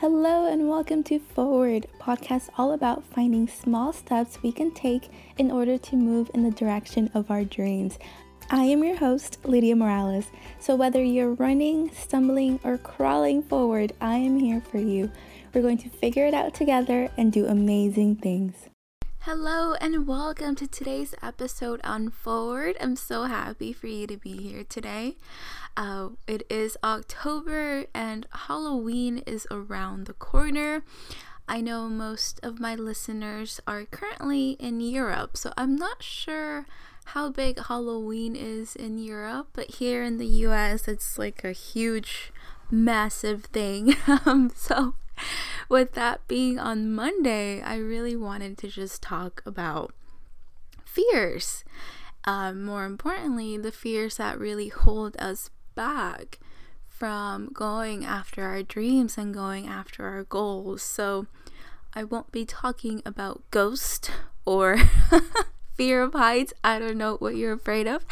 Hello and welcome to Forward, podcast all about finding small steps we can take in order to move in the direction of our dreams. I am your host, Lidia Morales. So whether you're running, stumbling, or crawling forward, I am here for you. We're going to figure it out together and do amazing things. Hello and welcome to today's episode on Forward. I'm so happy for you to be here today. Uh, it is October and Halloween is around the corner. I know most of my listeners are currently in Europe, so I'm not sure how big Halloween is in Europe, but here in the US, it's like a huge, massive thing. um, so, with that being on Monday, I really wanted to just talk about fears. Um, more importantly, the fears that really hold us back from going after our dreams and going after our goals. So I won't be talking about ghost or fear of heights. I don't know what you're afraid of.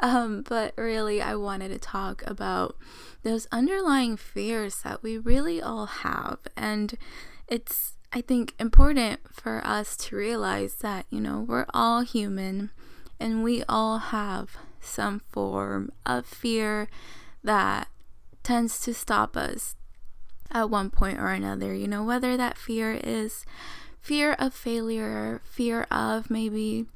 Um, but really, I wanted to talk about those underlying fears that we really all have. And it's, I think, important for us to realize that, you know, we're all human and we all have some form of fear that tends to stop us at one point or another. You know, whether that fear is fear of failure, fear of maybe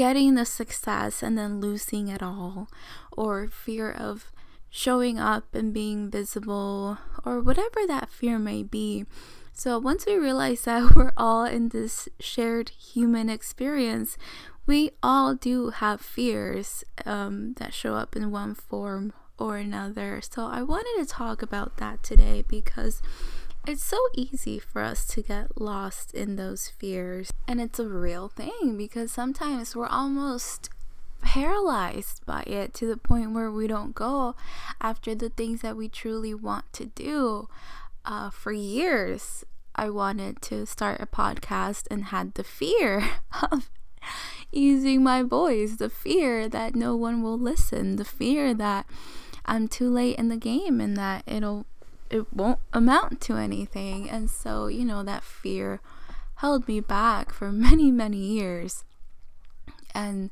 getting the success and then losing it all, or fear of showing up and being visible, or whatever that fear may be. So, once we realize that we're all in this shared human experience, we all do have fears um, that show up in one form or another. So I wanted to talk about that today because it's so easy for us to get lost in those fears. And it's a real thing because sometimes we're almost paralyzed by it to the point where we don't go after the things that we truly want to do. Uh, for years, I wanted to start a podcast and had the fear of using my voice, the fear that no one will listen, the fear that I'm too late in the game and that it'll it won't amount to anything. And so, you know, that fear held me back for many, many years. And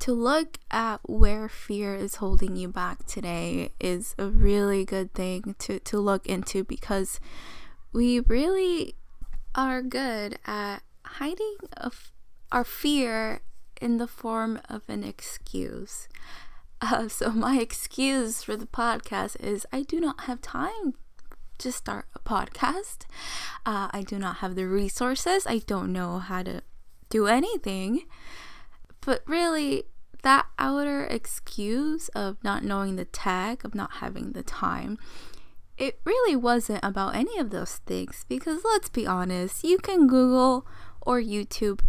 to look at where fear is holding you back today is a really good thing to, to look into because we really are good at hiding our fear in the form of an excuse. Uh, so, my excuse for the podcast is I do not have time to start a podcast. Uh, I do not have the resources. I don't know how to do anything. But really, that outer excuse of not knowing the tech, of not having the time, it really wasn't about any of those things because let's be honest, you can Google or YouTube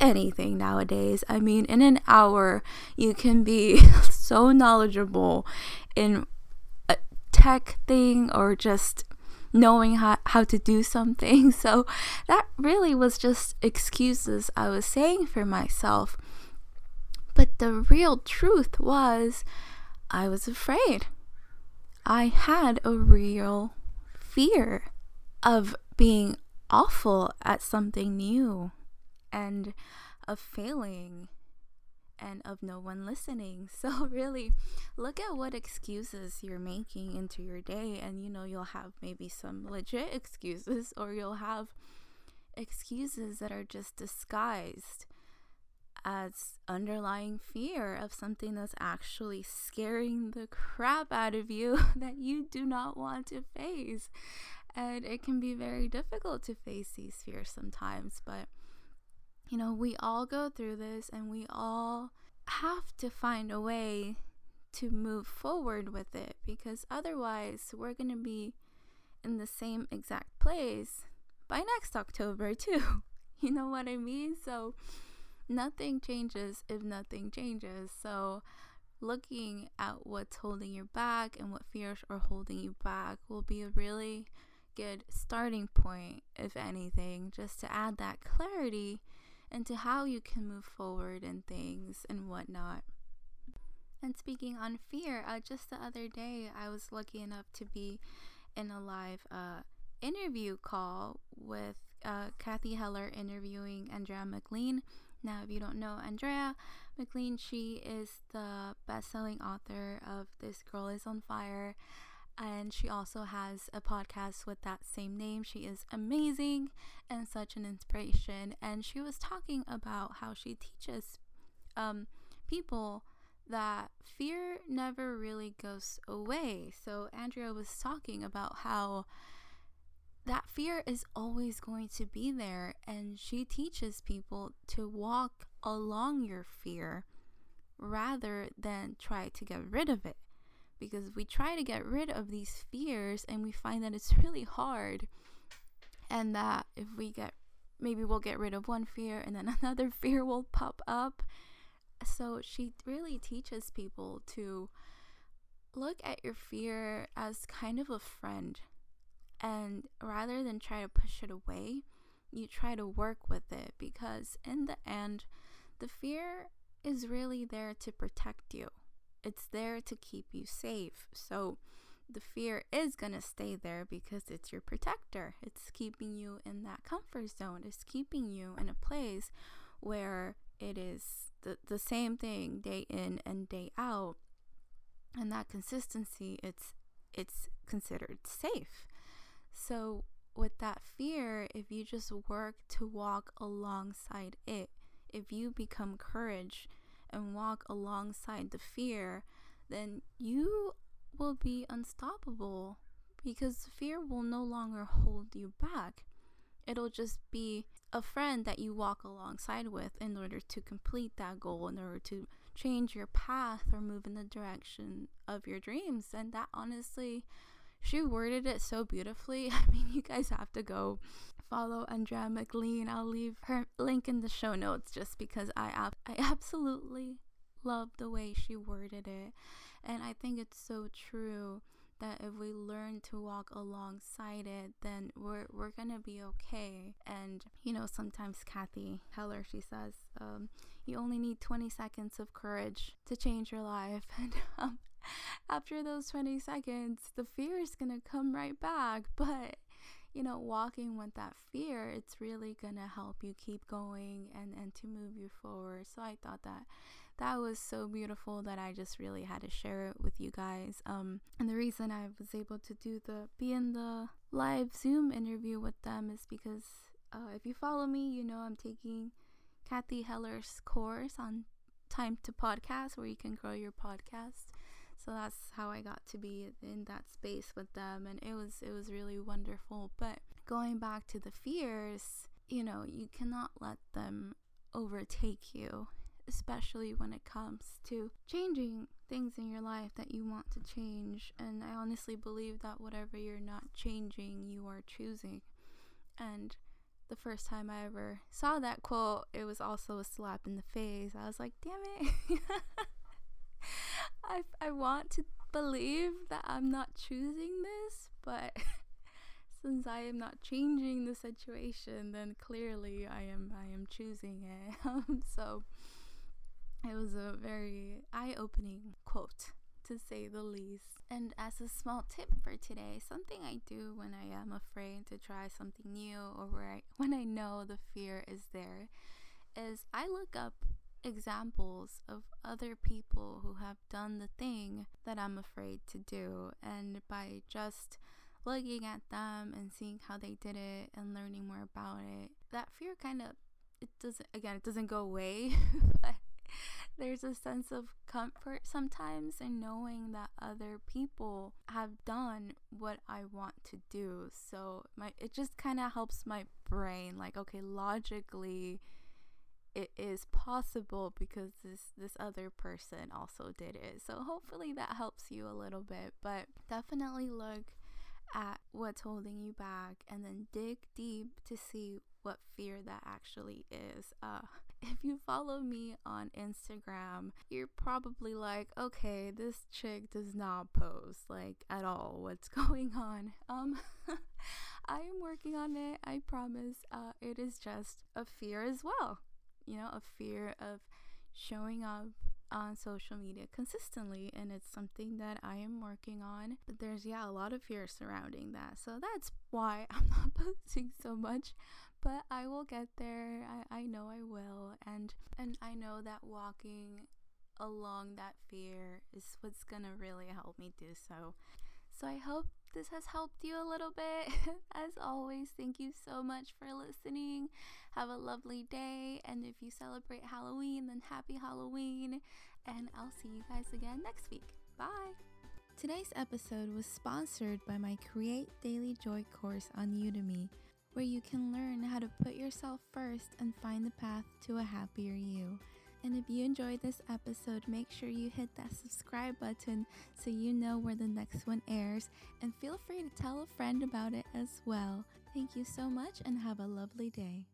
anything nowadays. I mean, in an hour, you can be so knowledgeable in tech thing or just knowing how, how to do something. So that really was just excuses I was saying for myself. But the real truth was, I was afraid. I had a real fear of being awful at something new and of failing and of no one listening. So, really, look at what excuses you're making into your day, and you know, you'll have maybe some legit excuses, or you'll have excuses that are just disguised as underlying fear of something that's actually scaring the crap out of you that you do not want to face. And it can be very difficult to face these fears sometimes, but you know, we all go through this and we all have to find a way to move forward with it because otherwise we're going to be in the same exact place by next October, too. you know what I mean? So nothing changes if nothing changes. So looking at what's holding you back and what fears are holding you back will be a really good starting point, if anything, just to add that clarity into how you can move forward and things and whatnot. And speaking on fear, uh, just the other day, I was lucky enough to be in a live uh, interview call with uh, Cathy Heller interviewing Andrea McLean. Now, if you don't know Andrea McLean, she is the best selling author of This Girl is on Fire. And she also has a podcast with that same name. She is amazing and such an inspiration. And she was talking about how she teaches um, people that fear never really goes away. So, Andrea was talking about how that fear is always going to be there. And she teaches people to walk along your fear rather than try to get rid of it. Because we try to get rid of these fears and we find that it's really hard. And that if we get, maybe we'll get rid of one fear and then another fear will pop up. So she really teaches people to look at your fear as kind of a friend and rather than try to push it away, you try to work with it because in the end, the fear is really there to protect you. It's there to keep you safe. So the fear is going to stay there because it's your protector. It's keeping you in that comfort zone. It's keeping you in a place where it is the, the same thing day in and day out. And that consistency, it's it's considered safe. So, with that fear, if you just work to walk alongside it, if you become courage and walk alongside the fear, then you will be unstoppable because fear will no longer hold you back. It'll just be a friend that you walk alongside with in order to complete that goal, in order to change your path or move in the direction of your dreams. And that honestly she worded it so beautifully. I mean, you guys have to go follow Andrea McLean. I'll leave her link in the show notes just because I I absolutely love the way she worded it. And I think it's so true that if we learn to walk alongside it, then we're we're gonna be okay. And you know, sometimes Cathy Heller she says, um, you only need 20 seconds of courage to change your life. And um, after those 20 seconds, the fear is to come right back. But, you know, walking with that fear, it's really going to help you keep going and, and to move you forward. So I thought that that was so beautiful that I just really had to share it with you guys. Um, and the reason I was able to do the, be in the live Zoom interview with them is because uh, if you follow me, you know I'm taking Cathy Heller's course on time to podcast where you can grow your podcast so that's how I got to be in that space with them and it was it was really wonderful but going back to the fears you know you cannot let them overtake you especially when it comes to changing things in your life that you want to change and I honestly believe that whatever you're not changing you are choosing and the first time I ever saw that quote, it was also a slap in the face. I was like, damn it. I, I want to believe that I'm not choosing this, but since I am not changing the situation, then clearly I am I am choosing it. Um, so it was a very eye-opening quote to say the least. And as a small tip for today, something I do when I am afraid to try something new or I, when I know the fear is there is I look up examples of other people who have done the thing that I'm afraid to do. And by just looking at them and seeing how they did it and learning more about it, that fear kind of it doesn't again it doesn't go away, but there's a sense of comfort sometimes in knowing that other people have done what I want to do. So my it just kind of helps my brain like okay, logically it is possible because this this other person also did it. So hopefully that helps you a little bit, but definitely look at what's holding you back and then dig deep to see what fear that actually is. Uh, if you follow me on Instagram, you're probably like, okay, this chick does not post like at all. What's going on? Um, I am working on it. I promise. Uh, it is just a fear as well you know, a fear of showing up on social media consistently and it's something that I am working on. But there's yeah, a lot of fear surrounding that. So that's why I'm not posting so much. But I will get there. I, I know I will. And and I know that walking along that fear is what's gonna really help me do so. So I hope this has helped you a little bit. As always, thank you so much for listening. Have a lovely day. And if you celebrate Halloween, then happy Halloween. And I'll see you guys again next week. Bye. Today's episode was sponsored by my Create Daily Joy course on Udemy, where you can learn how to put yourself first and find the path to a happier you. And if you enjoyed this episode, make sure you hit that subscribe button so you know where the next one airs. And feel free to tell a friend about it as well. Thank you so much and have a lovely day.